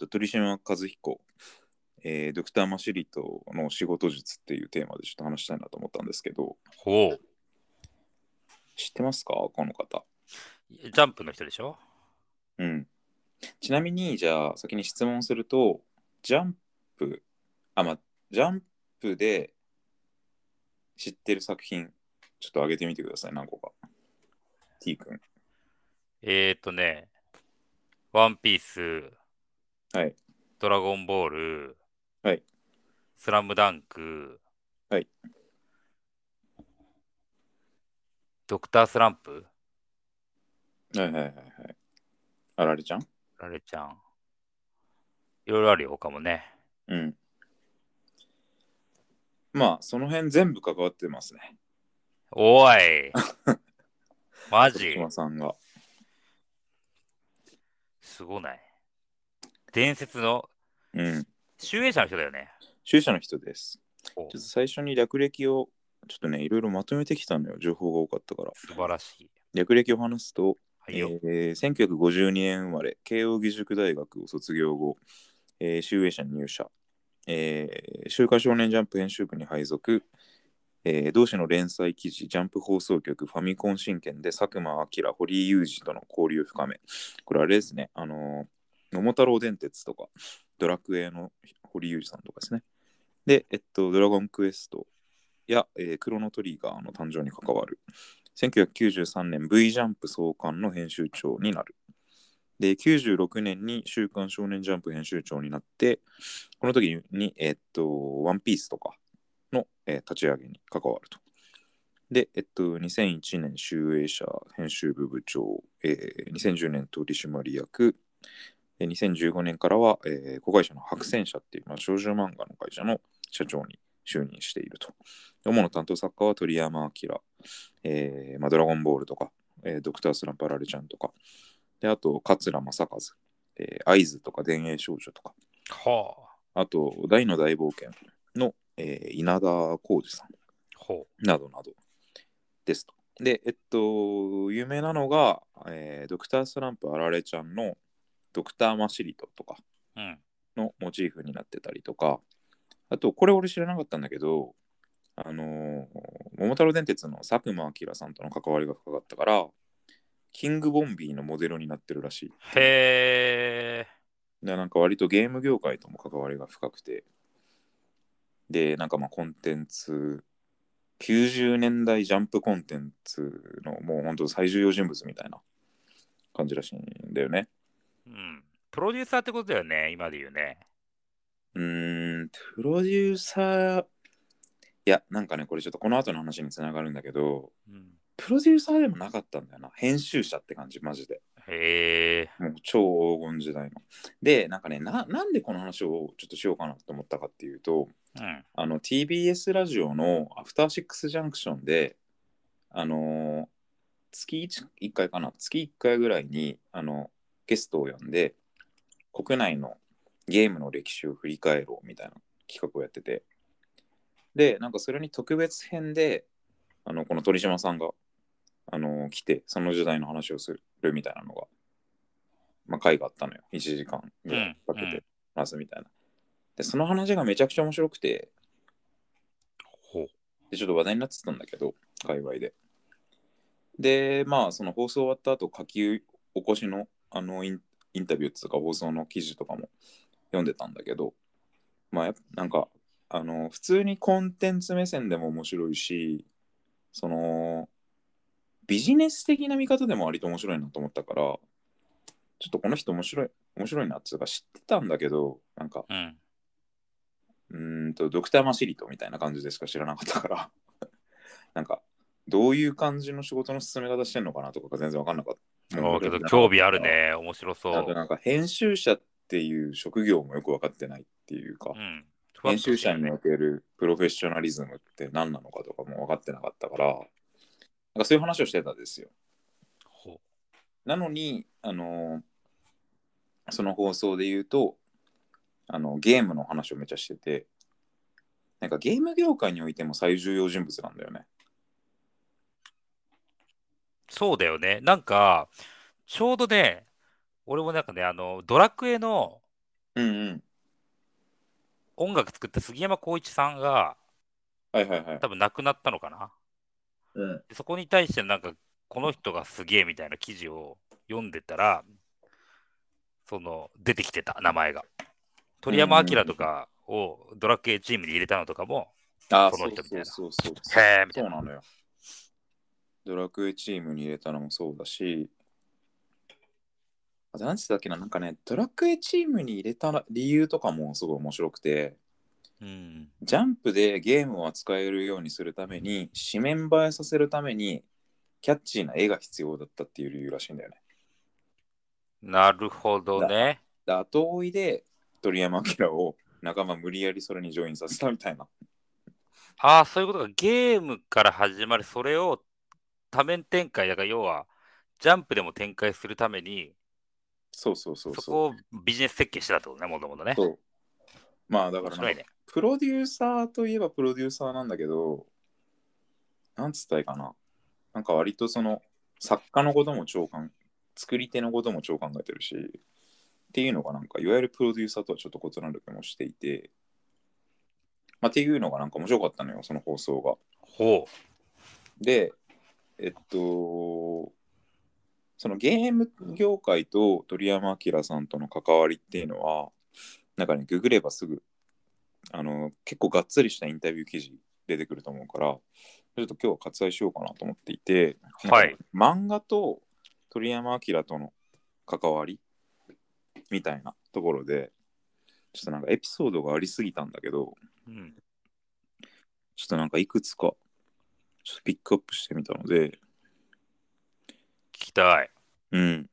と、鳥島和彦、えードクター・マシリトの仕事術っていうテーマでちょっと話したいなと思ったんですけど、ほう。知ってますか？この方。ジャンプの人でしょ？うん。ちなみに、じゃあ、先に質問すると、ジャンプ、あ、まあ、ジャンプで知ってる作品、ちょっと上げてみてください、何個か。T 君。えーとね、ワンピース、はい。ドラゴンボール、はい。スラムダンク、はい。ドクタースランプ、はいはいはいはい。あられちゃん？ラレちゃん。いろいろあるよ、他もね。うん。まあ、その辺全部関わってますね。おい マジ？徳島さんが。すごない。伝説のうん。集英者の人だよね。主者の人です。おちょっと最初に略歴を、ちょっとね、いろいろまとめてきたのよ。情報が多かったから。素晴らしい。略歴を話すと、はいよ。えー1952年生まれ、慶應義塾大学を卒業後、えー、集英社に入社、えー週刊少年ジャンプ編集部に配属、えー同誌の連載記事、ジャンプ放送局、ファミコン新研で佐久間明、堀井雄二との交流を深め、これあれですね、あのー桃太郎電鉄とか、ドラクエの堀井雄二さんとかですね。で、えっと、ドラゴンクエストや、えークロノトリガーの誕生に関わる。1993年 V ジャンプ創刊の編集長になる。で、96年に週刊少年ジャンプ編集長になって、この時に、えっと、ワンピースとかの、えー立ち上げに関わると。で、えっと、2001年集英社編集部部長、えー2010年取締役、2015年からは、えー子会社の白戦社っていう、まあ、少女漫画の会社の社長に就任していると。で主な担当作家は鳥山明、えーまあ、ドラゴンボールとか、えードクタースランパラレちゃんとか、であと、桂正和、えー、合図とか、電影少女とか、はあ。あと、大の大冒険の、えー稲田浩二さんほなどなどですと。で、えっと、有名なのが、えードクタースランプあられちゃんのドクターマシリトとか。のモチーフになってたりとか、あと、これ俺知らなかったんだけど、あのー桃太郎電鉄の佐久間明さんとの関わりが深かったから、キングボンビーのモデルになってるらしい。へえ。でなんか割とゲーム業界とも関わりが深くて、で、なんかまあコンテンツ、90年代ジャンプコンテンツのもう本当最重要人物みたいな感じらしいんだよね。うん。プロデューサーってことだよね、今で言うね。うーん、プロデューサー、いや、なんかね、これちょっとこの後の話につながるんだけど、うん。プロデューサーでもなかったんだよな。編集者って感じ、マジで。へえ。もう超黄金時代の。で、なんかねな、なんでこの話をちょっとしようかなと思ったかっていうと、うん。あの TBS ラジオのアフターシックスジャンクションで、あのー月 1, 1回かな、月1回ぐらいにあのゲストを呼んで、国内のゲームの歴史を振り返ろうみたいな企画をやってて、で、なんかそれに特別編で、あのこの鳥島さんが、あのー来て、その時代の話をするみたいなのが、まあ、回があったのよ。1時間ぐらいかけて話すみたいな。で、その話がめちゃくちゃ面白くて。で、ちょっと話題になってたんだけど、界隈で。で、まあ、その放送終わった後、書き起こしのあのインインタビューっていうか、放送の記事とかも読んでたんだけど、まあ、やっぱなんか、あの、普通にコンテンツ目線でも面白いし、その、ビジネス的な見方でも割と面白いなと思ったから、ちょっとこの人面白い、面白いなっていうか知ってたんだけど、なんか、うん。うーんと、ドクターマシリトみたいな感じでしか知らなかったから、なんか、どういう感じの仕事の進め方してんのかなとかが全然わかんなかった。ああ、けど興味ある。ね。面白そあとう。なんか、編集者っていう職業もよく分かってないっていうか、うん。編集者におけるプロフェッショナリズムって何なのかとかも分かってなかったから、なんかそういう話をしてたんですよ。ほなのに、あのその放送で言うと、あのゲームの話をめちゃしてて、なんかゲーム業界においても最重要人物なんだよね。そうだよね。なんか、ちょうどね、俺もなんかね、あの、ドラクエのううんうん。音楽作った杉山浩一さんがはいはいはい。多分亡くなったのかな。うん。でそこに対してなんかこの人がすげえみたいな記事を読んでたら、その出てきてた名前が。鳥山明とかをドラクエチームに入れたのとかも、あ、こそうその人みたいうなそうそう。へえみたいうな。そなのよ。ドラクエチームに入れたのもそうだし、あと何て言ったっけな、なんかね、ドラクエチームに入れた理由とかもすごい面白くて、うん。ジャンプでゲームを扱えるようにするために、紙面映えさせるために、キャッチーな絵が必要だったっていう理由らしいんだよね。なるほどね。で後追いで鳥山明を仲間無理やりそれにジョインさせたみたいな。ああ、そういうことか。ゲームから始まり、それを多面展開、だから要は、ジャンプでも展開するために、そうそうそうそう。そこをビジネス設計してたってことね、もともとね。そうまあだからね。プロデューサーといえばプロデューサーなんだけど、なんつったらいいかな。なんか割とその作家のことも超考え、作り手のことも超考えてるし、っていうのがなんかいわゆるプロデューサーとはちょっと異なる気もしていて、まあっていうのがなんか面白かったのよ、その放送が。ほで、えっと、そのゲーム業界と鳥山明さんとの関わりっていうのは、なんかね、ググればすぐ、あの、結構がっつりしたインタビュー記事出てくると思うから、ちょっと今日は割愛しようかなと思っていて、はい漫画と鳥山明との関わりみたいなところで、ちょっとなんかエピソードがありすぎたんだけど、う。うん。ちょっとなんかいくつかちょっとピックアップしてみたので、聞きたい。うん。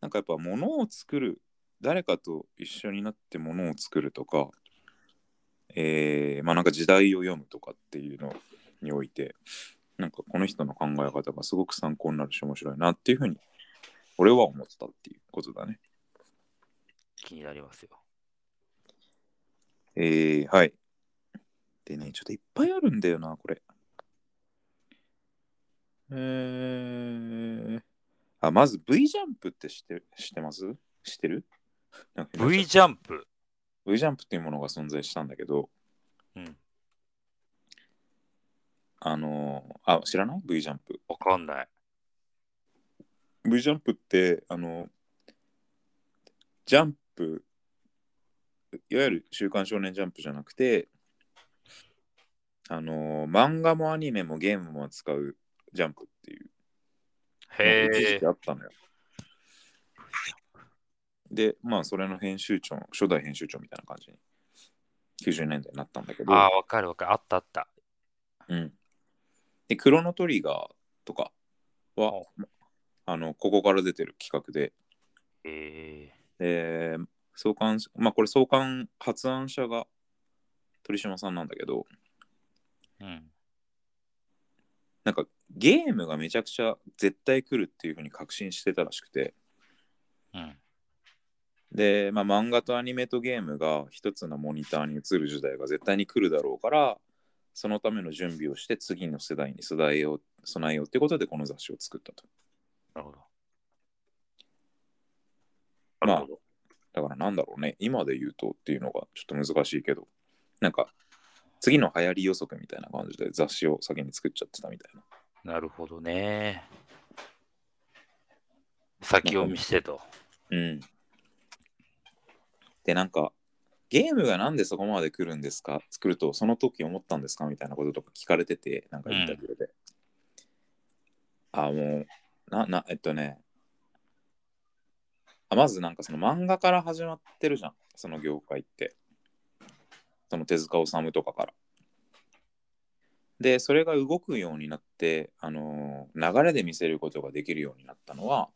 なんかやっぱ物を作る、誰かと一緒になって物を作るとか、えー、まあなんか時代を読むとかっていうのにおいて、なんかこの人の考え方がすごく参考になるし面白いなっていうふうに、俺は思ったっていうことだね。気になりますよ。えー、はい。でね、ちょっといっぱいあるんだよな、これ。えー、あ、まず V ジャンプって知って知ってます？知ってる？なんか V ジャンプ。V ジャンプっていうものが存在したんだけど、うん。あのーあ、知らない ?V ジャンプ。わかんない。V ジャンプって、あのジャンプ、いわゆる週刊少年ジャンプじゃなくて、あの漫画もアニメもゲームも扱うジャンプっていうへえ。あったのよ。で、まあ、それの編集長、初代編集長みたいな感じに、90年代になったんだけど、ああ、わかるわかる。あったあった。うん。で、クロノトリガーとかは、あの、ここから出てる企画で、へえ。えー、創刊、まあ、これ創刊発案者が鳥島さんなんだけど、うん。なんかゲームがめちゃくちゃ絶対来るっていうふうに確信してたらしくて、うん。で、まあ、漫画とアニメとゲームが一つのモニターに映る時代が絶対に来るだろうから、そのための準備をして次の世代に備えよう備えようってことでこの雑誌を作ったと。なるほど。まあなるほど。だからなんだろうね、今で言うとっていうのがちょっと難しいけど、なんか次の流行り予測みたいな感じで雑誌を先に作っちゃってたみたいな。なるほどね。先読みしてと。うん。で、なんか、ゲームがなんでそこまで来るんですか？作ると、その時思ったんですか？みたいなこととか聞かれてて、なんかインタビューで。あ、もう、な、な、えっとね、あまずなんかその漫画から始まってるじゃん、その業界って。その手塚治虫とかから。で、それが動くようになって、あのー流れで見せることができるようになったのは、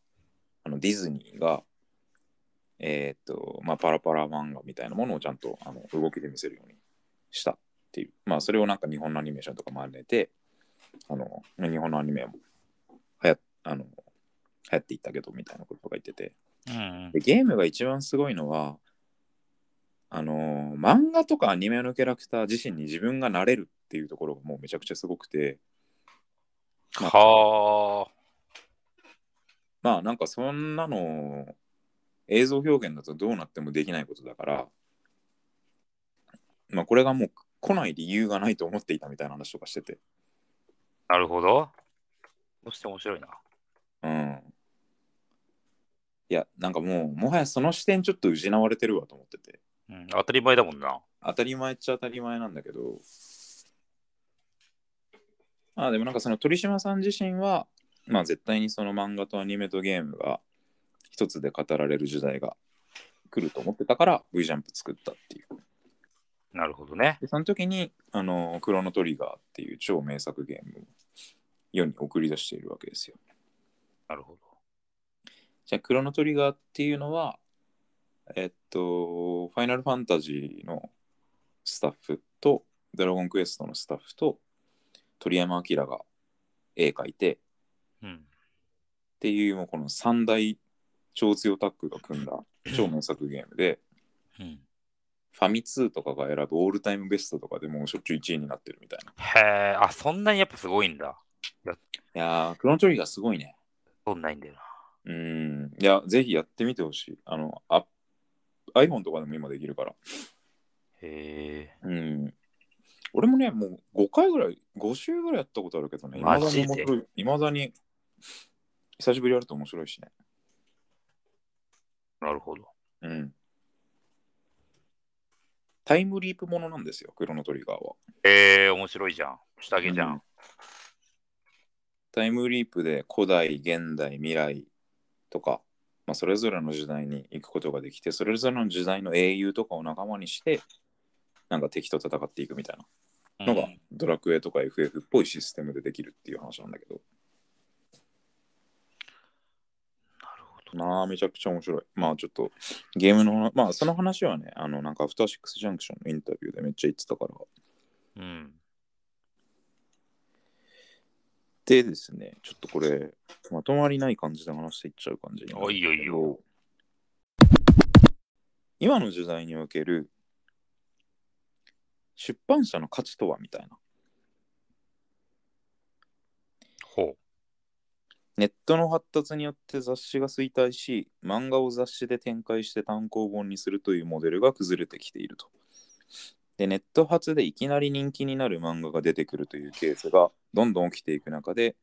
あのディズニーが、えーっと、まあ、パラパラ漫画みたいなものをちゃんとあの動きで見せるようにしたっていう。まあ、それをなんか日本のアニメーションとか真似て、あの、日本のアニメもはやあの流行っていったけど、みたいなことが言ってて。うんで、ゲームが一番すごいのは、あの、漫画とかアニメのキャラクター自身に自分がなれるっていうところがもうめちゃくちゃすごくて、まあはあ。まあなんかそんなの映像表現だとどうなってもできないことだから、まあ、これがもう来ない理由がないと思っていたみたいな話とかしてて。なるほど。そして面白いな。うん。いや、なんかもう、もはやその視点ちょっと失われてるわと思ってて。うん、当たり前だもんな。当たり前っちゃ当たり前なんだけど、まあでもなんかその鳥島さん自身は、まあ絶対にその漫画とアニメとゲームが一つで語られる時代が来ると思ってたから V ジャンプ作ったっていう。なるほどね。で、その時に、あの、クロノトリガーっていう超名作ゲームを世に送り出しているわけですよ。なるほど。じゃあ、クロノトリガーっていうのは、えっと、ファイナルファンタジーのスタッフと、ドラゴンクエストのスタッフと、鳥山明が絵描いて、うん。っていう、もうこの三大超強タッグが組んだ超名作ゲームで、うん、ファミ通とかが選ぶオールタイムベストとかでもうしょっちゅう1位になってるみたいな。へえ、あ、そんなにやっぱすごいんだ。いやー、クロノトリガーすごいね。そんないんだよな。うん。いや、ぜひやってみてほしい。あの、あ iPhone とかでも今できるから。へえ。うん。俺もね、もう5回ぐらい、5週ぐらいやったことあるけどね、いまだに面白い。いまだに、久しぶりやると面白いしね。なるほど。うん。タイムリープものなんですよ、クロノトリガーは。へえ、面白いじゃん。下着じゃん。うんタイムリープで古代、現代、未来とか、まあ、それぞれの時代に行くことができて、それぞれの時代の英雄とかを仲間にして、なんか敵と戦っていくみたいなのが、うんドラクエとか FF っぽいシステムでできるっていう話なんだけど、なるほど。まあめちゃくちゃ面白い。まあちょっとゲームの、まあその話はね、あのなんかアフターシックスジャンクションのインタビューでめっちゃ言ってたから。うん。でですね、ちょっとこれ、まとまりない感じで話していっちゃう感じになるんだけどおいいよいいよ。今の時代における出版社の価値とはみたいな。ほネットの発達によって雑誌が衰退し、漫画を雑誌で展開して単行本にするというモデルが崩れてきていると。で、ネット発でいきなり人気になる漫画が出てくるというケースがどんどん起きていく中で、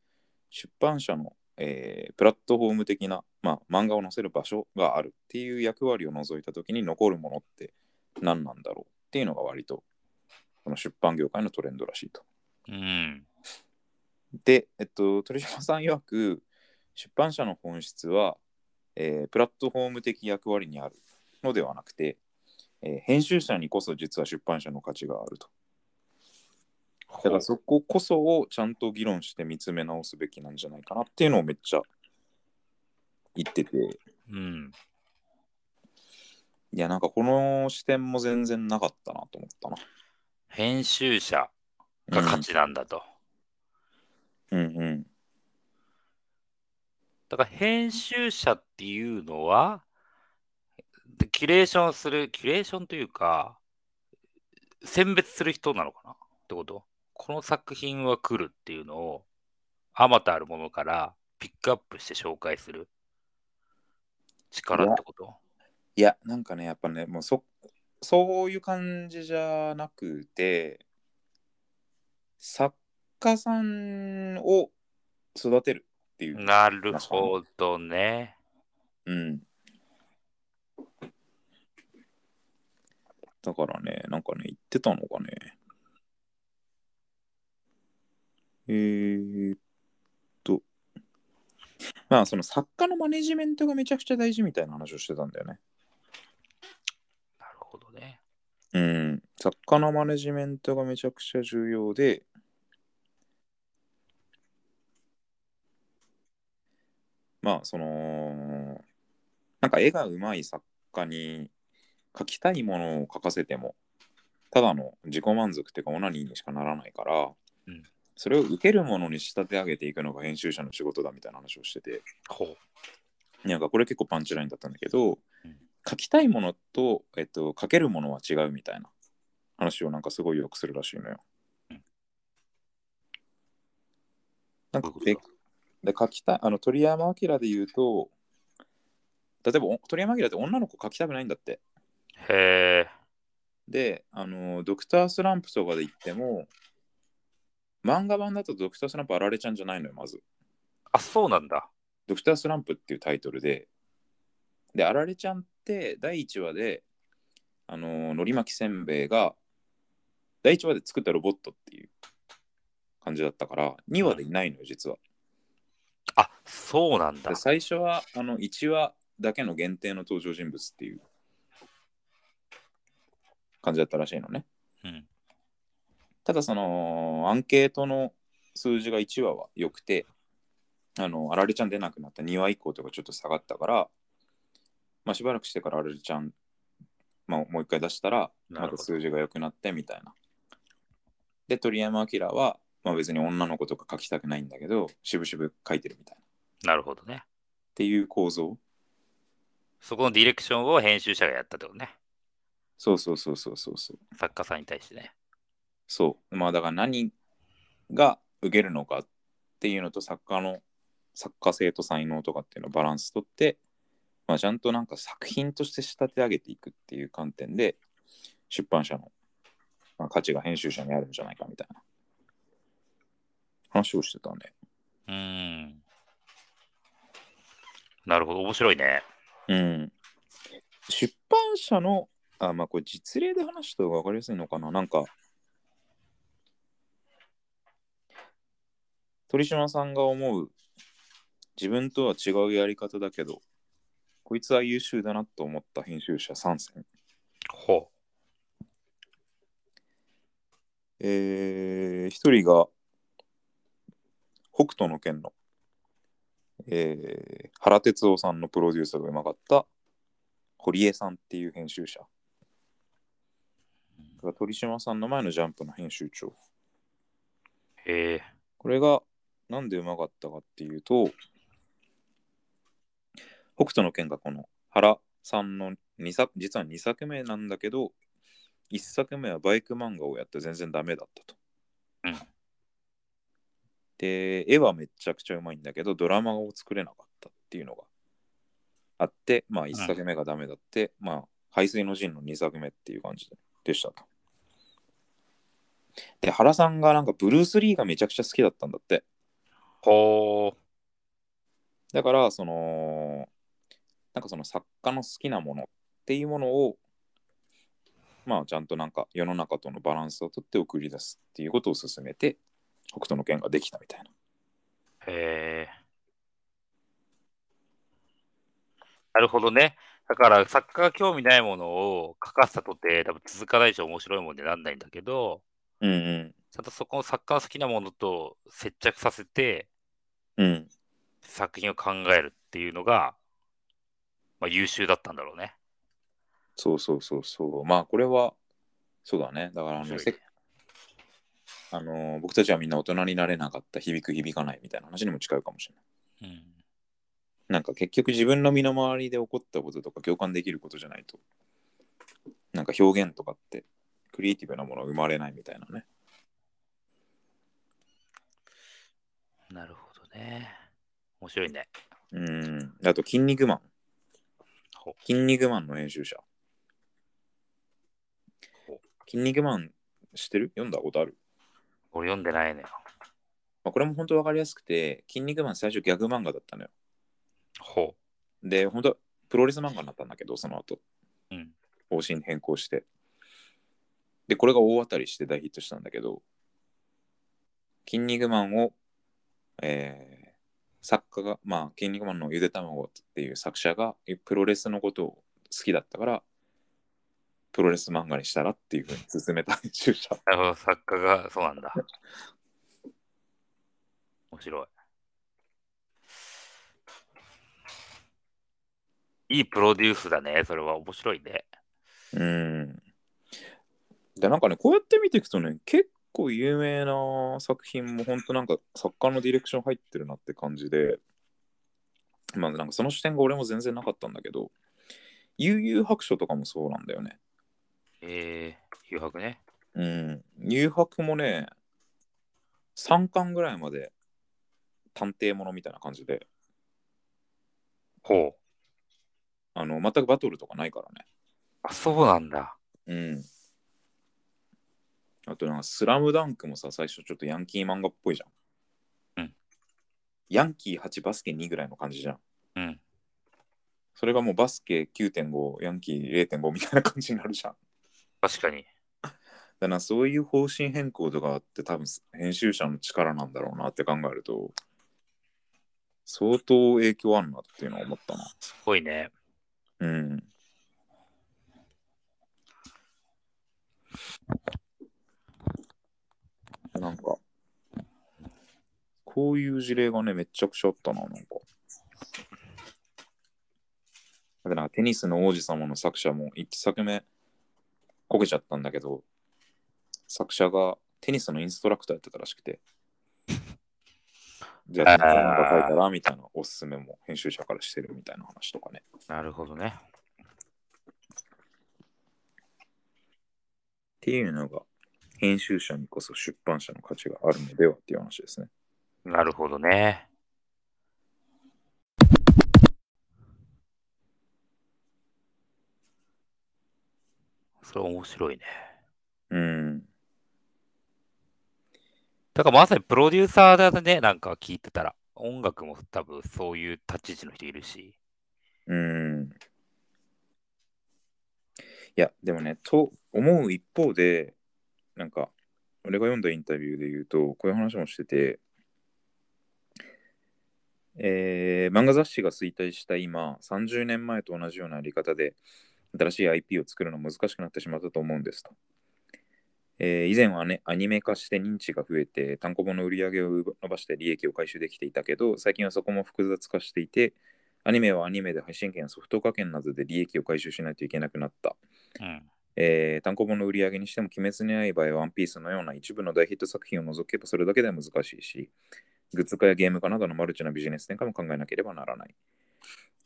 出版社の、えープラットフォーム的な、まあ、漫画を載せる場所があるっていう役割を除いたときに残るものって何なんだろうっていうのが割とこの出版業界のトレンドらしいと。う。うん。で、えっと、鳥島さん曰く、出版社の本質は、えープラットフォーム的役割にあるのではなくて、えー編集者にこそ実は出版社の価値があると。だからそここそをちゃんと議論して見つめ直すべきなんじゃないかなっていうのをめっちゃ言ってて、うん。いや、なんかこの視点も全然なかったなと思ったな。編集者が価値なんだと。うんうん。だから編集者っていうのは、でキュレーションする、キュレーションというか、選別する人なのかな？ってこと？この作品は来るっていうのを、あまたあるものからピックアップして紹介する力ってこと？いや、なんかね、やっぱね、もうそ、そういう感じじゃなくて、作家さんを育てるっていう。なるほどね。うん。だからね、なんかね、言ってたのがね、えー、っと、まあ、その作家のマネジメントがめちゃくちゃ大事みたいな話をしてたんだよね。なるほどね。うん、作家のマネジメントがめちゃくちゃ重要で、まあ、その、なんか絵が上手い作家に描きたいものを描かせても、ただの自己満足っていうかオナニーにしかならないから、うんそれを受けるものに仕立て上げていくのが編集者の仕事だみたいな話をしてて、ほう。なんかこれ結構パンチラインだったんだけど、うん書きたいものと、えっと、書けるものは違うみたいな話をなんかすごいよくするらしいのよ。うんなんかどういうことで書きたい、あの鳥山明で言うと、例えばお鳥山明って女の子描きたくないんだって。へえ。で、あの、ドクタースランプとかで言っても、漫画版だとドクタースランプあられちゃんじゃないのよ、まず。あ、そうなんだ。ドクタースランプっていうタイトルで、で、あられちゃんって第1話で、あの、のり巻きせんべいが、第1話で作ったロボットっていう感じだったから、2話でいないのよ、実は。あ、そうなんだで。最初は、あの、1話だけの限定の登場人物っていう感じだったらしいのね。うん。ただそのアンケートの数字が1話は良くてあのあられちゃん出なくなった2話以降とかちょっと下がったから、まあ、しばらくしてからあられちゃん、まあ、もう一回出したらまた数字が良くなってみたいな。で鳥山明は、まあ、別に女の子とか描きたくないんだけど渋々描いてるみたいな。っなるほどね。ていう構造そこのディレクションを編集者がやったってことね。そうそうそうそうそうそう。作家さんに対してね。そう。まあだから何が受けるのかっていうのと作家の作家性と才能とかっていうのをバランスとって、まあ、ちゃんとなんか作品として仕立て上げていくっていう観点で出版社の、まあ、価値が編集者にあるんじゃないかみたいな話をしてたね。うーん。なるほど。面白いね。うん。出版社の、あ、まあこれ実例で話した方が分かりやすいのかな？なんか、鳥島さんが思う自分とは違うやり方だけど、こいつは優秀だなと思った編集者3選。ほえー、一人が北斗の拳の、えー、原哲夫さんのプロデュースがうまかった堀江さんっていう編集者。だから鳥島さんの前のジャンプの編集長。う。へえ。これがなんでうまかったかっていうと、北斗の拳がこの原さんの2作、実は2作目なんだけど、1作目はバイク漫画をやって全然ダメだったと。うんで、絵はめちゃくちゃうまいんだけど、ドラマを作れなかったっていうのがあって、まあ1作目がダメだって、まあ、排水の陣の2作目っていう感じでしたと。で、原さんがなんかブルース・リーがめちゃくちゃ好きだったんだって。ほだから、その、なんかその作家の好きなものっていうものを、まあちゃんとなんか世の中とのバランスをとって送り出すっていうことを進めて、北斗の拳ができたみたいな。う。へえ。なるほどね。だから作家が興味ないものを書かせたとて多分続かないし面白いもんになんないんだけど、うんうん。ちゃんとそこの作家の好きなものと接着させてうん。作品を考えるっていうのが、まあ、優秀だったんだろうね。そうそうそうそう。まあこれは、そうだね。だからあの、あの僕たちはみんな大人になれなかった響く響かないみたいな話にも近いかもしれない。うん。なんか結局自分の身の回りで起こったこととか共感できることじゃないと、なんか表現とかってクリエイティブなものは生まれないみたいなね。なるほどね。面白いね。うん。あと、筋肉マン。ほ筋肉マンの編集者ほ。筋肉マン知ってる？読んだことある、俺読んでないのよ。まあ、これも本当わかりやすくて、筋肉マン最初ギャグ漫画だったのよ。ほで、本当はプロレス漫画になったんだけど、その後、う。うん。方針変更して。で、これが大当たりして大ヒットしたんだけど、筋肉マンを、えー作家が、まあ、筋肉マンのゆで卵っていう作者がプロレスのことを好きだったから、プロレス漫画にしたらっていうふうに進めた編集者。なるほど、作家がそうなんだ。面白い。いいプロデュースだね。それは面白いね。うん。で、なんかね、こうやって見ていくとね、結構有名な作品も本当なんか作家のディレクション入ってるなって感じで、まあなんかその視点が俺も全然なかったんだけど、悠々白書とかもそうなんだよね。えー、誘白ね。うん。誘白もね、3巻ぐらいまで探偵ものみたいな感じで、ほあの、全くバトルとかないからね。あ、そうなんだ。うん。あとなんか、スラムダンクもさ、最初ちょっとヤンキー漫画っぽいじゃん。うん。ヤンキー8、バスケ2ぐらいの感じじゃん。うん。それがもうバスケ9.5、ヤンキー0.5みたいな感じになるじゃん。確かに。だからそういう方針変更とかあって多分編集者の力なんだろうなって考えると相当影響あるなっていうのは思ったな。すごいね。うん。なんか、こういう事例がね、めっちゃくちゃあったな、なんか。だからテニスの王子様の作者も1作目こけちゃったんだけど、作者がテニスのインストラクターやってたらしくて。じゃあ、テニスなんか書いたらみたいなおすすめも編集者からしてるみたいな話とかね。なるほどね。っていうのが、編集者にこそ出版社の価値があるのではっていう話ですね。なるほどね。それ面白いね。うん。だからまさにプロデューサーだね、なんか聞いてたら。音楽も多分そういう立ち位置の人いるし。うん。いや、でもね、と思う一方で、なんか、俺が読んだインタビューで言うと、こういう話もしてて、えー漫画雑誌が衰退した今、30年前と同じようなやり方で、新しい IP を作るの難しくなってしまったと思うんですと。えー以前は、ね、アニメ化して認知が増えて、単行本の売り上げを伸ばして利益を回収できていたけど、最近はそこも複雑化していて、アニメはアニメで配信権やソフト化権などで利益を回収しないといけなくなった。うん。えー単行本の売り上げにしても、鬼滅の刃やワンピースのような一部の大ヒット作品を除けばそれだけでは難しいし、グッズ化やゲーム化などのマルチなビジネス展開も考えなければならない。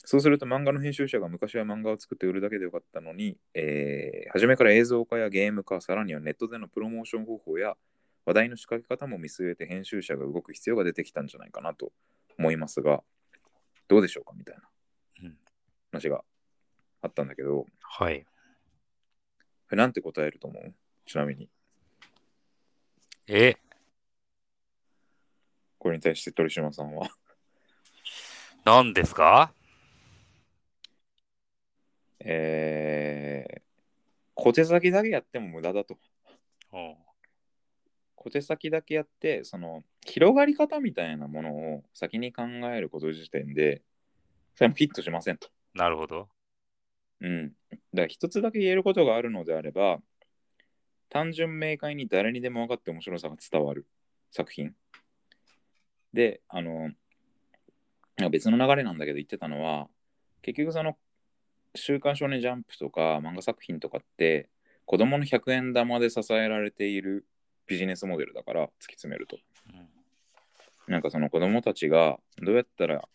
そうすると漫画の編集者が昔は漫画を作って売るだけでよかったのに、えー初めから映像化やゲーム化、さらにはネットでのプロモーション方法や話題の仕掛け方も見据えて編集者が動く必要が出てきたんじゃないかなと思いますが、どうでしょうかみたいなうん話があったんだけど、はい。なんて答えると思う？ちなみに。え、これに対して鳥島さんは。何ですか？えー、小手先だけやっても無駄だと。うん。小手先だけやって、その広がり方みたいなものを先に考えること時点で、それもフィットしませんと。なるほど。うん。だから一つだけ言えることがあるのであれば、単純明快に誰にでも分かって面白さが伝わる作品。で、あの、別の流れなんだけど言ってたのは、結局その、週刊少年ジャンプとか漫画作品とかって、子供の100円玉で支えられているビジネスモデルだから突き詰めると。うんなんかその子供たちがどうやったら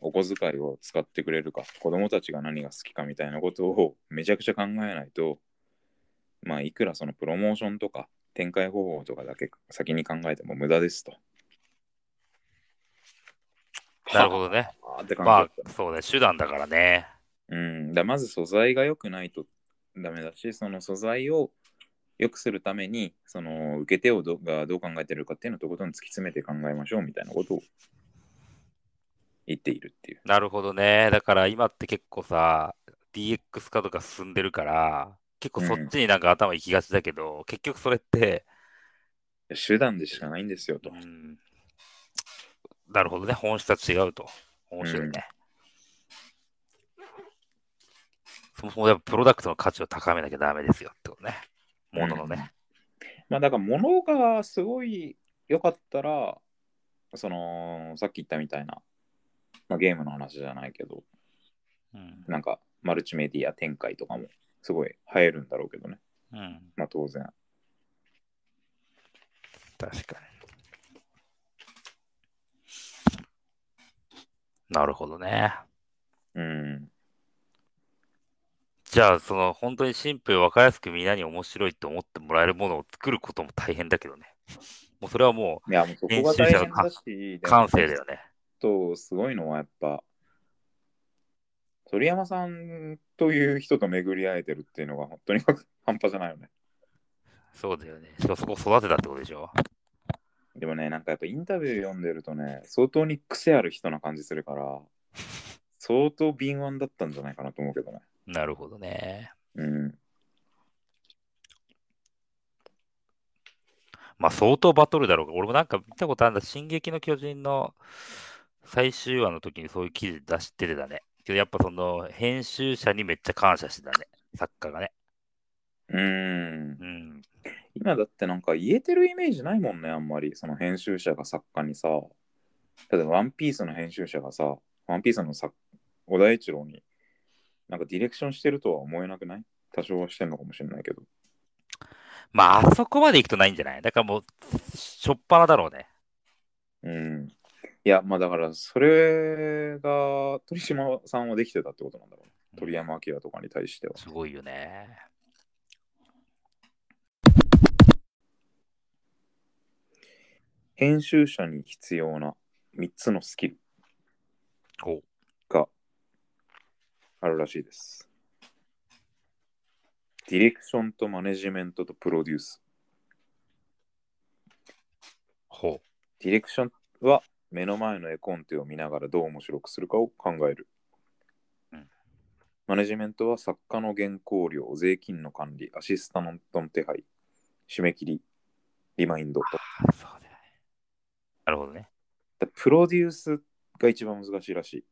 お小遣いを使ってくれるか、子供たちが何が好きかみたいなことをめちゃくちゃ考えないと、まあいくらそのプロモーションとか展開方法とかだけ先に考えても無駄ですと。なるほどね。まあ、そうね、手段だからね。うん、だまず素材が良くないとダメだし、その素材を良くするために、その受け手をどがどう考えてるかっていうのをとことん突き詰めて考えましょうみたいなことを言っているっていう。なるほどね。だから今って結構さ、DX 化とか進んでるから、結構そっちになんか頭行きがちだけど、結局それって、手段でしかないんですよとう。ん、なるほどね。本質は違うと。面白いね。そもそもやっぱプロダクトの価値を高めなきゃダメですよってことね。もののね。まあだから物がすごい良かったら、そのさっき言ったみたいな、まあ、ゲームの話じゃないけど、うん。なんかマルチメディア展開とかもすごい流行るんだろうけどね。うん。まあ当然。確かに。なるほどね。うん。じゃあ、その本当にシンプル分かりやすくみんなに面白いと思ってもらえるものを作ることも大変だけどね。もうそれはもいや、もうそこが大変だし、う感性だよね。とすごいのはやっぱ、鳥山さんという人と巡り会えてるっていうのが本当に半端じゃないよね。そうだよね。しかもそこ育てたってことでしょ。でもね、なんかやっぱインタビュー読んでるとね、相当に癖ある人な感じするから、相当敏腕だったんじゃないかなと思うけどね。なるほどね。うん。まあ相当バトルだろうが、俺もなんか見たことあるんだ、進撃の巨人の最終話の時にそういう記事出しててたね。けどやっぱその編集者にめっちゃ感謝してたね、作家がね。うーん。うん。今だってなんか言えてるイメージないもんね、あんまり。その編集者が作家にさ、例えばワンピースの編集者がさ、ワンピースの作小田一郎になんかディレクションしてるとは思えなくない？多少はしてんのかもしれないけど。まああそこまで行くとないんじゃない？だからもう、しょっぱなだろうね。うん。いや、まあだから、それが鳥島さんはできてたってことなんだろうね。鳥山明とかに対しては。すごいよね。編集者に必要な3つのスキルおがあるらしいです。ディレクションとマネジメントとプロデュース。ほディレクションは目の前の絵コンテを見ながらどう面白くするかを考える。うんマネジメントは作家の原稿料、税金の管理、アシスタントの手配、締め切り、リマインドと。う。そうだよね。なるほどね。だプロデュースが一番難しいらしい。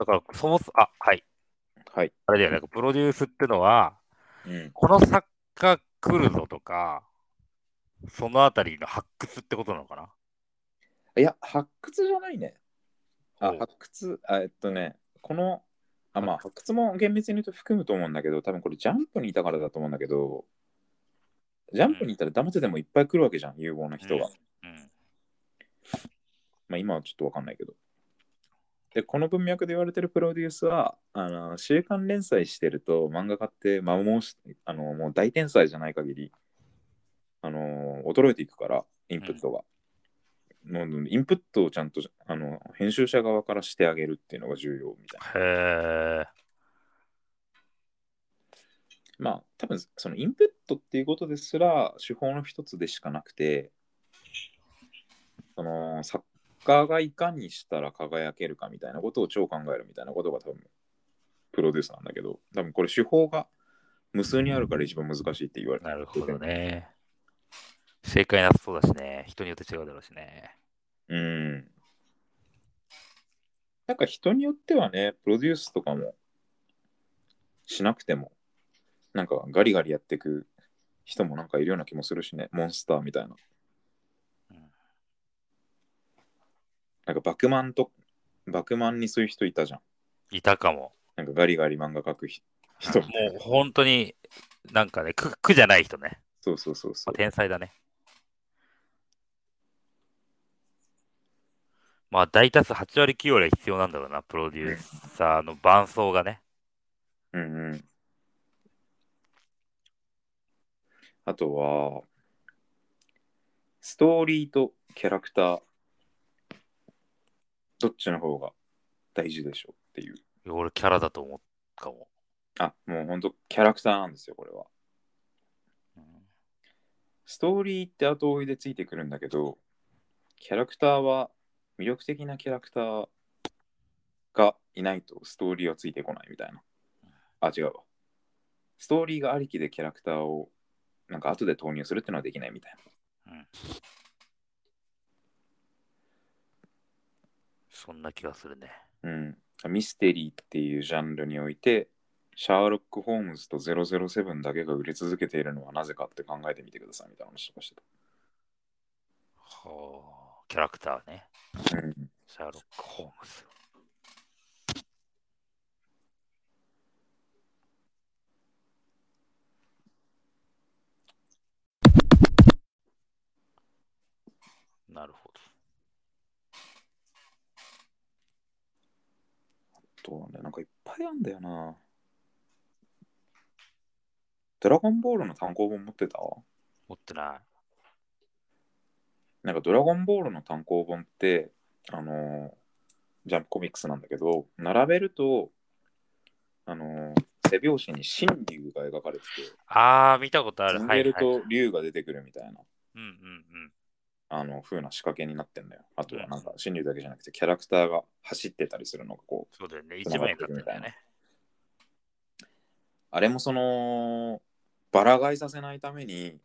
だから、そもそも、あ、はい。はい。あれだよね。プロデュースってのは、うん、この作家来るぞとか、そのあたりの発掘ってことなのかな？いや、発掘じゃないね。あ発掘、あえっとね、この、あまあ、発掘も厳密に言うと含むと思うんだけど、多分これジャンプにいたからだと思うんだけど、ジャンプにいたら黙っててもいっぱい来るわけじゃん、有望な人が。うん。まあ今はちょっとわかんないけど。で、この文脈で言われてるプロデュースは、あの週刊連載してると漫画家って摩耗しあのもう大天才じゃない限り、あの衰えていくから、インプットが。もうインプットをちゃんとあの編集者側からしてあげるっていうのが重要みたいな。へえ。まあ多分そのインプットっていうことですら手法の一つでしかなくて、その作家がいかにしたら輝けるかみたいなことを超考えるみたいなことが多分プロデュースなんだけど、多分これ手法が無数にあるから一番難しいって言われてなるほどね。正解なさそうだしね。人によって違うだろうしね。うん。なんか人によってはね、プロデュースとかもしなくても、なんかガリガリやっていく人もなんかいるような気もするしね、モンスターみたいな。うんなんかバクマンと、バクマンにそういう人いたじゃん。いたかも。なんかガリガリ漫画描くひ人もう本当になんかね、苦苦じゃない人ね。そうそうそうそまあう。天才だね。まあ大多数8割9割は必要なんだろうな、プロデューサーの伴奏がね。うんうん。あとは、ストーリーとキャラクター、どっちの方が大事でしょうっていう。いや俺キャラだと思うかも。あ、もうほんとキャラクターなんですよ、これは。うんストーリーって後追いでついてくるんだけど、キャラクターは魅力的なキャラクターがいないとストーリーはついてこないみたいな。あ、違うわ。ストーリーがありきでキャラクターをなんか後で投入するってのはできないみたいうんそんな気がするね。な。うん。ミステリーっていうジャンルにおいて、シャーロック・ホームズと007だけが売れ続けているのはなぜかって考えてみてくださいみたいな話とかしてはあ、キャラクターね。た。うん。シャーロック・ホームズ。なるほど。とはね、なんかいっぱいあんだよな。ドラゴンボールの単行本持ってた？持ってない。なんかドラゴンボールの単行本って、あのージャンプコミックスなんだけど、並べると、あのー背表紙に神竜が描かれてて、あー、見たことある。積んはい、はい。でると竜が出てくるみたいな、うんうんうん。あの、風な仕掛けになってんだよ。あとはなんか神竜だけじゃなくて、キャラクターが走ってたりするのがこう、そうだよね。一枚いってんだよね。あれもその、バラ買いさせないために、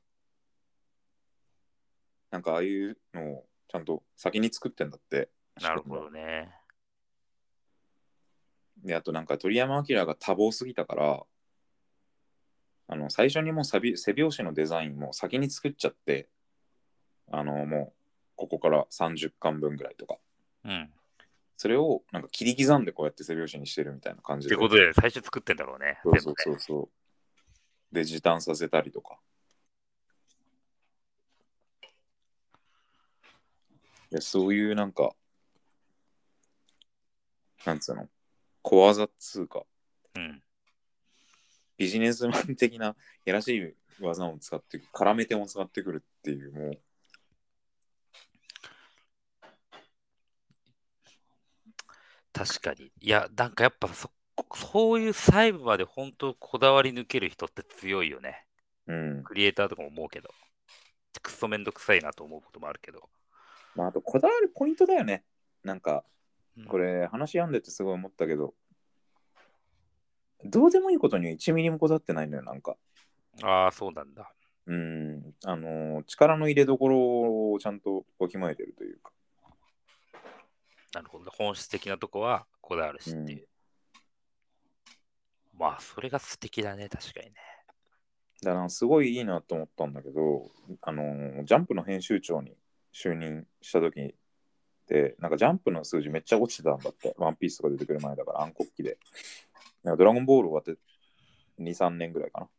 なんかああいうのをちゃんと先に作ってんだって。なるほどね。で、あとなんか鳥山明が多忙すぎたから、あの、最初にもう背表紙のデザインも先に作っちゃって、あの、もう、ここから30巻分ぐらいとか。うん。それをなんか切り刻んでこうやって背表紙にしてるみたいな感じで。ってことで、最初作ってんだろうね。そうそうそうそう。で、時短させたりとか。いやそういうなんか、なんつうの、小技っつうか、うん。ビジネスマン的なやらしい技を使って、絡めても使ってくるっていう、もう、確かに。いや、なんかやっぱそ、そういう細部まで本当こだわり抜ける人って強いよね。うん。クリエイターとかも思うけど。くっそめんどくさいなと思うこともあるけど。まあ、あと、こだわるポイントだよね。なんか、うんこれ、話読んでてすごい思ったけど、どうでもいいことには1ミリもこだわってないのよ、なんか。ああ、そうなんだ。うん、あの力の入れどころをちゃんとわきまえてるというか。なるほど。本質的なとこはこだわるしっていう。まあ、それが素敵だね、確かにね。だからすごいいいなと思ったんだけど、あのジャンプの編集長に就任した時で、なんかジャンプの数字めっちゃ落ちてたんだって、ワンピースとか出てくる前だから暗黒期で。なんかドラゴンボール終わって2、3年ぐらいかな。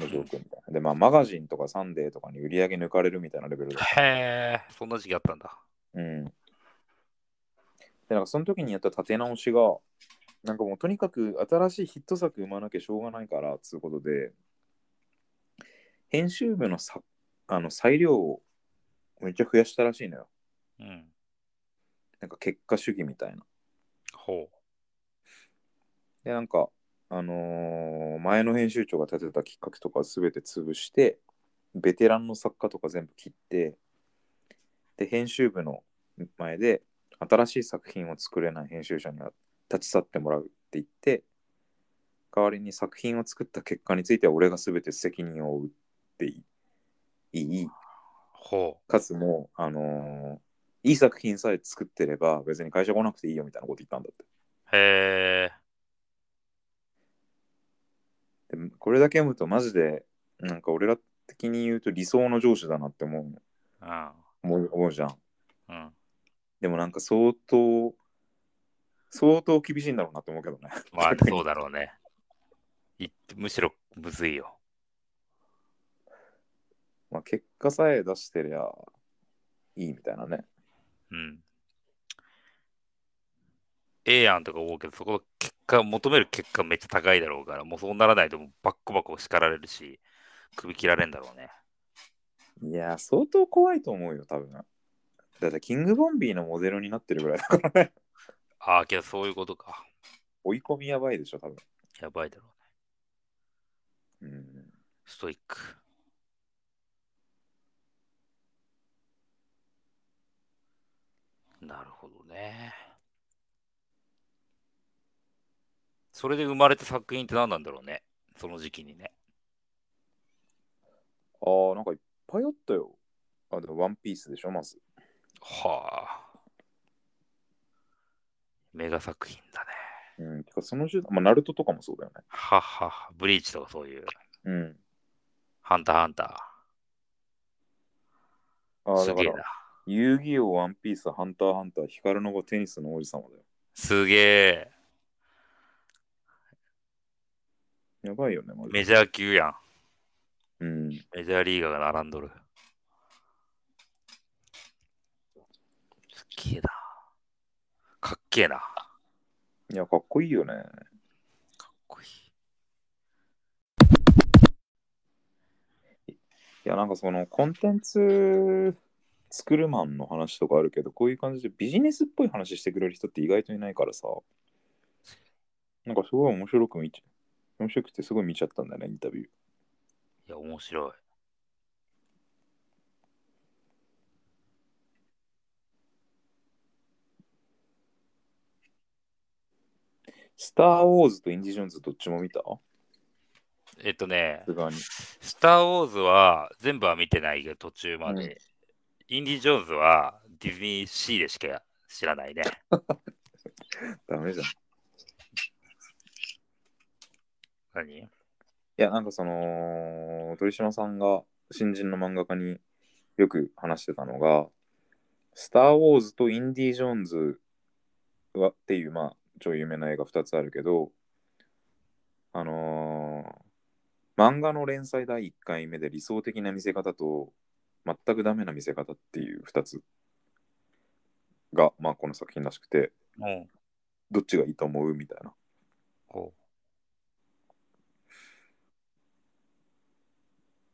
の状況みたいな。で、まあマガジンとかサンデーとかに売り上げ抜かれるみたいなレベルだったへえ、そんな時期あったんだ。うん。で、なんかその時にやった立て直しが、なんかもうとにかく新しいヒット作生まなきゃしょうがないから、つうことで、編集部のさあの裁量をめっちゃ増やしたらしいのよ。うん。なんか結果主義みたいな。ほで、なんか、あのー前の編集長が立てたきっかけとかすべて潰して、ベテランの作家とか全部切って、で、編集部の前で新しい作品を作れない編集者には立ち去ってもらうって言って、代わりに作品を作った結果については俺が全て責任を負うっていい、ほかつもう、あのーいい作品さえ作ってれば別に会社来なくていいよみたいなこと言ったんだって。う。へえ。でこれだけ読むとマジでなんか俺ら的に言うと理想の上司だなって思ううん。思う思うじゃん。うん。でもなんか相当相当厳しいんだろうなって思うけどね。まあ、そうだろうね。いむしろむずいよ。まあ結果さえ出してりゃいいみたいなね。うん。ええやんとか思うけど、そこの結果、求める結果めっちゃ高いだろうから、もうそうならないとバッコバコ叱られるし、首切られんだろうね。いやー相当怖いと思うよ多分。だってキングボンビーのモデルになってるぐらいだからね。ああ、けどそういうことか。追い込みやばいでしょ多分。やばいだろうね。うん。ストイック。なるほどね。それで生まれた作品って何なんだろうね。その時期にね。ああなんかいっぱいあったよ。あでもワンピースでしょまず。はあ。メガ作品だね。うん。てかその時代、まあナルトとかもそうだよね。はっはっは。ブリーチとかそういう。うん。ハンターハンター。ああだからすげえな。遊戯王、ワンピース、ハンターハンター、ヒカルの子、テニスの王子様だよ。すげえ。やばいよね、マジで。メジャー級やん。うん。メジャーリーガーが並んどる。すっげえな。かっけえな。かいや、かっこいいよね。っこいい。いや、なんかそのコンテンツスクルマンの話とかあるけど、こういう感じでビジネスっぽい話してくれる人って意外といないからさ、なんかすごい面白く見ち面白くてすごい見ちゃったんだよね、インタビュー。いや、面白い。スター・ウォーズとインディ・ジョーンズどっちも見た？えっとね。スター・ウォーズは全部は見てないけど、途中まで。インディ・ジョーンズはディズニーシーでしか知らないね。ダメじゃん。い何や、なんかその、鳥島さんが新人の漫画家によく話してたのが、スター・ウォーズとインディ・ジョーンズはっていう、まあ、超有名な映画2つあるけど、あのー漫画の連載第1回目で理想的な見せ方と全くダメな見せ方っていう2つが、まあ、この作品らしくて、うん。どっちがいいと思うみたいな。こ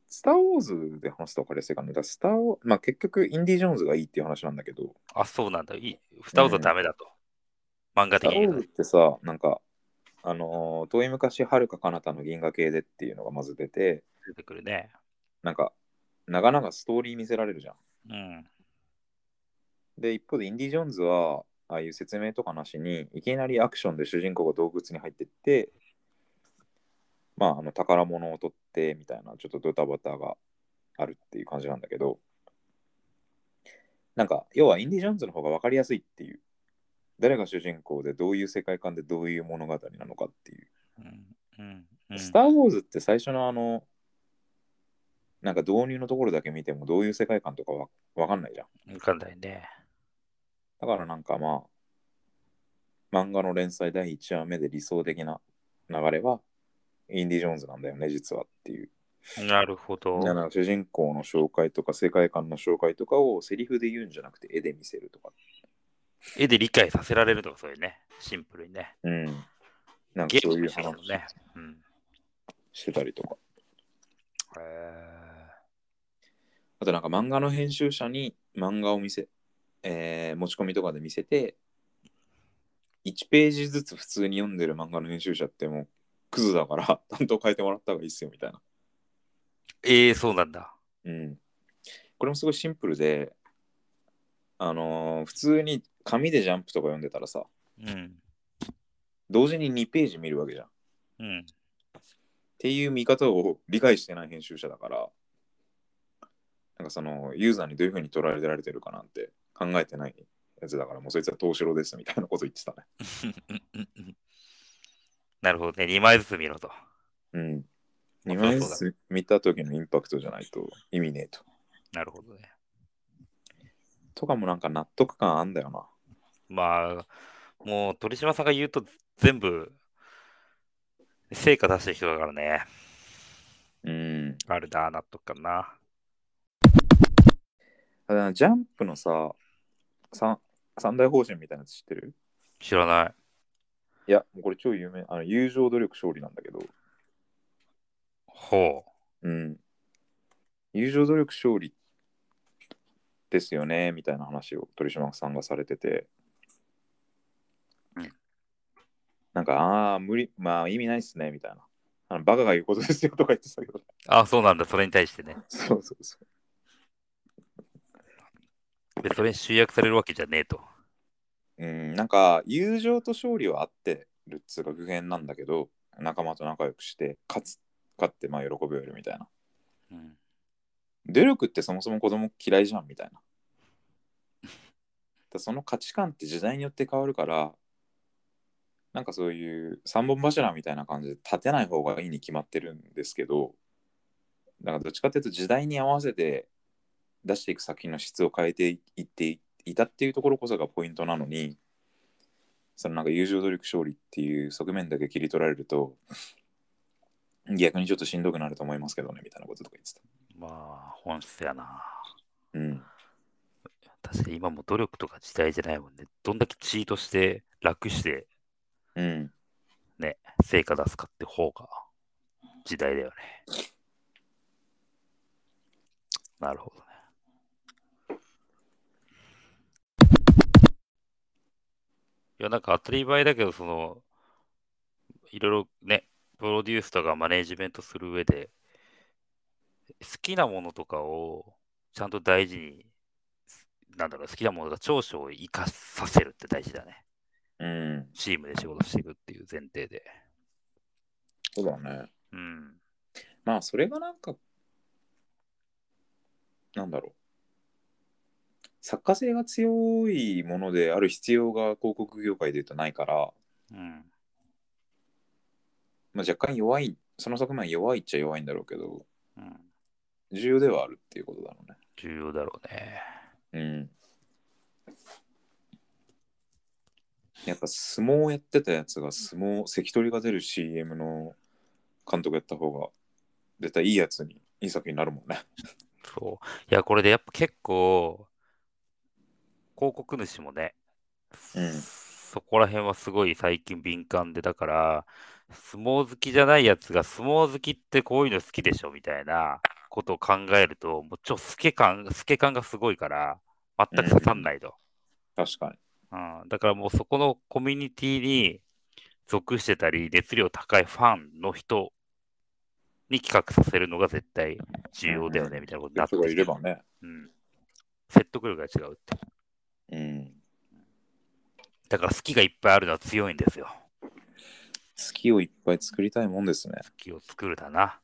スター・ウォーズで話すと分かりやすいかな。だスターまあ結局、インディ・ジョーンズがいいっていう話なんだけど、うあ、そうなんだ。いい。スター・ウォーズはダメだと。漫画的にってさ、なんか、あのー遠い昔、はるか彼方の銀河系でっていうのがまず出て、出てくるね。なんか、長々ストーリー見せられるじゃん。うん。で、一方でインディ・ジョーンズは、ああいう説明とかなしに、いきなりアクションで主人公が洞窟に入ってって、まあ、あの宝物を取ってみたいな、ちょっとドタバタがあるっていう感じなんだけど、なんか、要はインディ・ジョーンズの方が分かりやすいっていう、誰が主人公でどういう世界観でどういう物語なのかっていう。うん。うん。うん、スター・ウォーズって最初のあの、なんか導入のところだけ見てもどういう世界観とかわわかんないじゃん。わかんないね。だからなんかまあ、漫画の連載第1話目で理想的な流れは、インディ・ジョーンズなんだよね、実はっていう。なるほど。主人公の紹介とか世界観の紹介とかをセリフで言うんじゃなくて絵で見せるとか。絵で理解させられるとかそういうね。シンプルにね。うん。なんかそういうムしたもね。うん。してたりとか。へあとなんか漫画の編集者に漫画を見せ、えー持ち込みとかで見せて、1ページずつ普通に読んでる漫画の編集者ってもうクズだから 担当変えてもらった方がいいっすよみたいな。ええー、そうなんだ。うん。これもすごいシンプルで、あのー普通に紙でジャンプとか読んでたらさ、うん。同時に2ページ見るわけじゃん。っうん。ていう見方を理解してない編集者だから、なんかそのユーザーにどういう風に捉えられてるかなんて考えてないやつだから、もうそいつは東城ですみたいなこと言ってたね。なるほどね。2枚ずつ見ろと。うん。2まあ枚ずつ見た時のインパクトじゃないと意味ねえと。なるほどね。とかもなんか納得感あんだよな。まあ、もう鳥島さんが言うと全部成果出してる人だからね。うん。あるな、納得感な。ただジャンプのさ、三三大方針みたいなやつ知ってる？知らない。いや、もうこれ超有名。あの友情努力勝利なんだけど、ほうん。友情努力勝利ですよね、みたいな話を鳥島さんがされてて。うんなんか、ああ、無理、まあ意味ないっすね、みたいな。あのバカが言うことですよとか言ってたけど。う。あ、そうなんだ。それに対してね。そうそうそう。で、それに集約されるわけじゃねえと。うん、なんか、友情と勝利はあってるっつうか普遍なんだけど、仲間と仲良くして、勝つ、勝ってまあ喜びを得るみたいな。うん。努力ってそもそも子供嫌いじゃんみたいな。だその価値観って時代によって変わるから、なんかそういう三本柱みたいな感じで立てない方がいいに決まってるんですけど、だからどっちかっていうと時代に合わせて出していく作品の質を変えていっていたっていうところこそがポイントなのに、そのなんか友情努力勝利っていう側面だけ切り取られると、逆にちょっとしんどくなると思いますけどね、みたいなこととか言ってた。まあ、本質やな。うん。確かに今も努力とか時代じゃないもんね。どんだけチートして楽して、うん。ね、成果出すかって方が時代だよね。なるほどね。いや、なんか当たり前だけど、その、いろいろね、プロデュースとかマネジメントする上で、好きなものとかをちゃんと大事に、なんだろう、好きなものが長所を生かさせるって大事だね。うん。チームで仕事していくっていう前提で。そうだね。うん。まあ、それがなんか、なんだろう。作家性が強いものである必要が広告業界で言うとないから、うん。まあ、若干弱い、その側面は弱いっちゃ弱いんだろうけど、うん。重要ではあるっていうことだろうね。重要だろうね。うん。やっぱ相撲やってたやつが相撲、関取が出る CM の監督やった方が、絶対いいやつに、いい作品になるもんね。そう。いや、これでやっぱ結構、広告主もね、うんそこら辺はすごい最近敏感で、だから、相撲好きじゃないやつが相撲好きってこういうの好きでしょみたいなことを考えると、もうちょ、透け感、透け感がすごいから、全く刺さんないと。確かに。うん、だからもうそこのコミュニティに属してたり、熱量高いファンの人に企画させるのが絶対重要だよね、みたいなことになってていればね。うん。説得力が違うって。うん。だから好きがいっぱいあるのは強いんですよ。好きをいっぱい作りたいもんですね。好きを作るだな。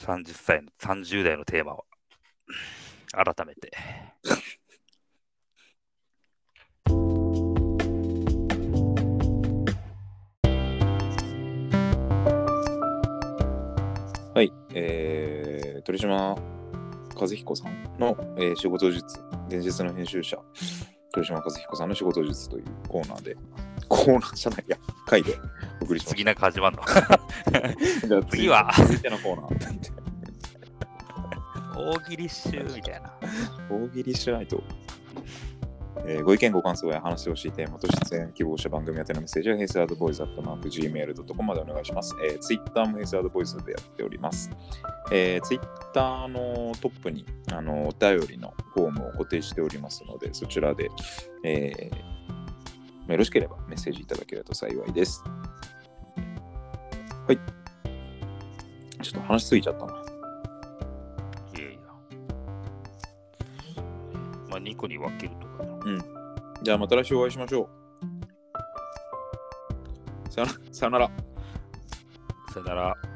30歳の、30代のテーマは、改めて。はい。えー、鳥島和彦さんの、えー仕事術、伝説の編集者、鳥島和彦さんの仕事術というコーナーで、コーナーじゃないや、回でお送りしまし次なんか始まるの。た。じゃあ次は続いてのコーナー。大喜利集みたいな。大喜利しないと。えーご意見、ご感想や話してほしいテーマと出演希望者番組宛てのメッセージは、ヘイスアードボイスアットマーク Gmail.com までお願いします。えー、Twitter もヘイスアードボイスでやっております。えー、Twitter のトップにあのお便りのフォームを固定しておりますので、そちらで、えーよろしければメッセージいただけると幸いです。はい。ちょっと話しすぎちゃったな。いやいや。まあ、2個に分けるとかな。じゃあまた来週お会いしましょう。さよなら。さよなら。さよなら。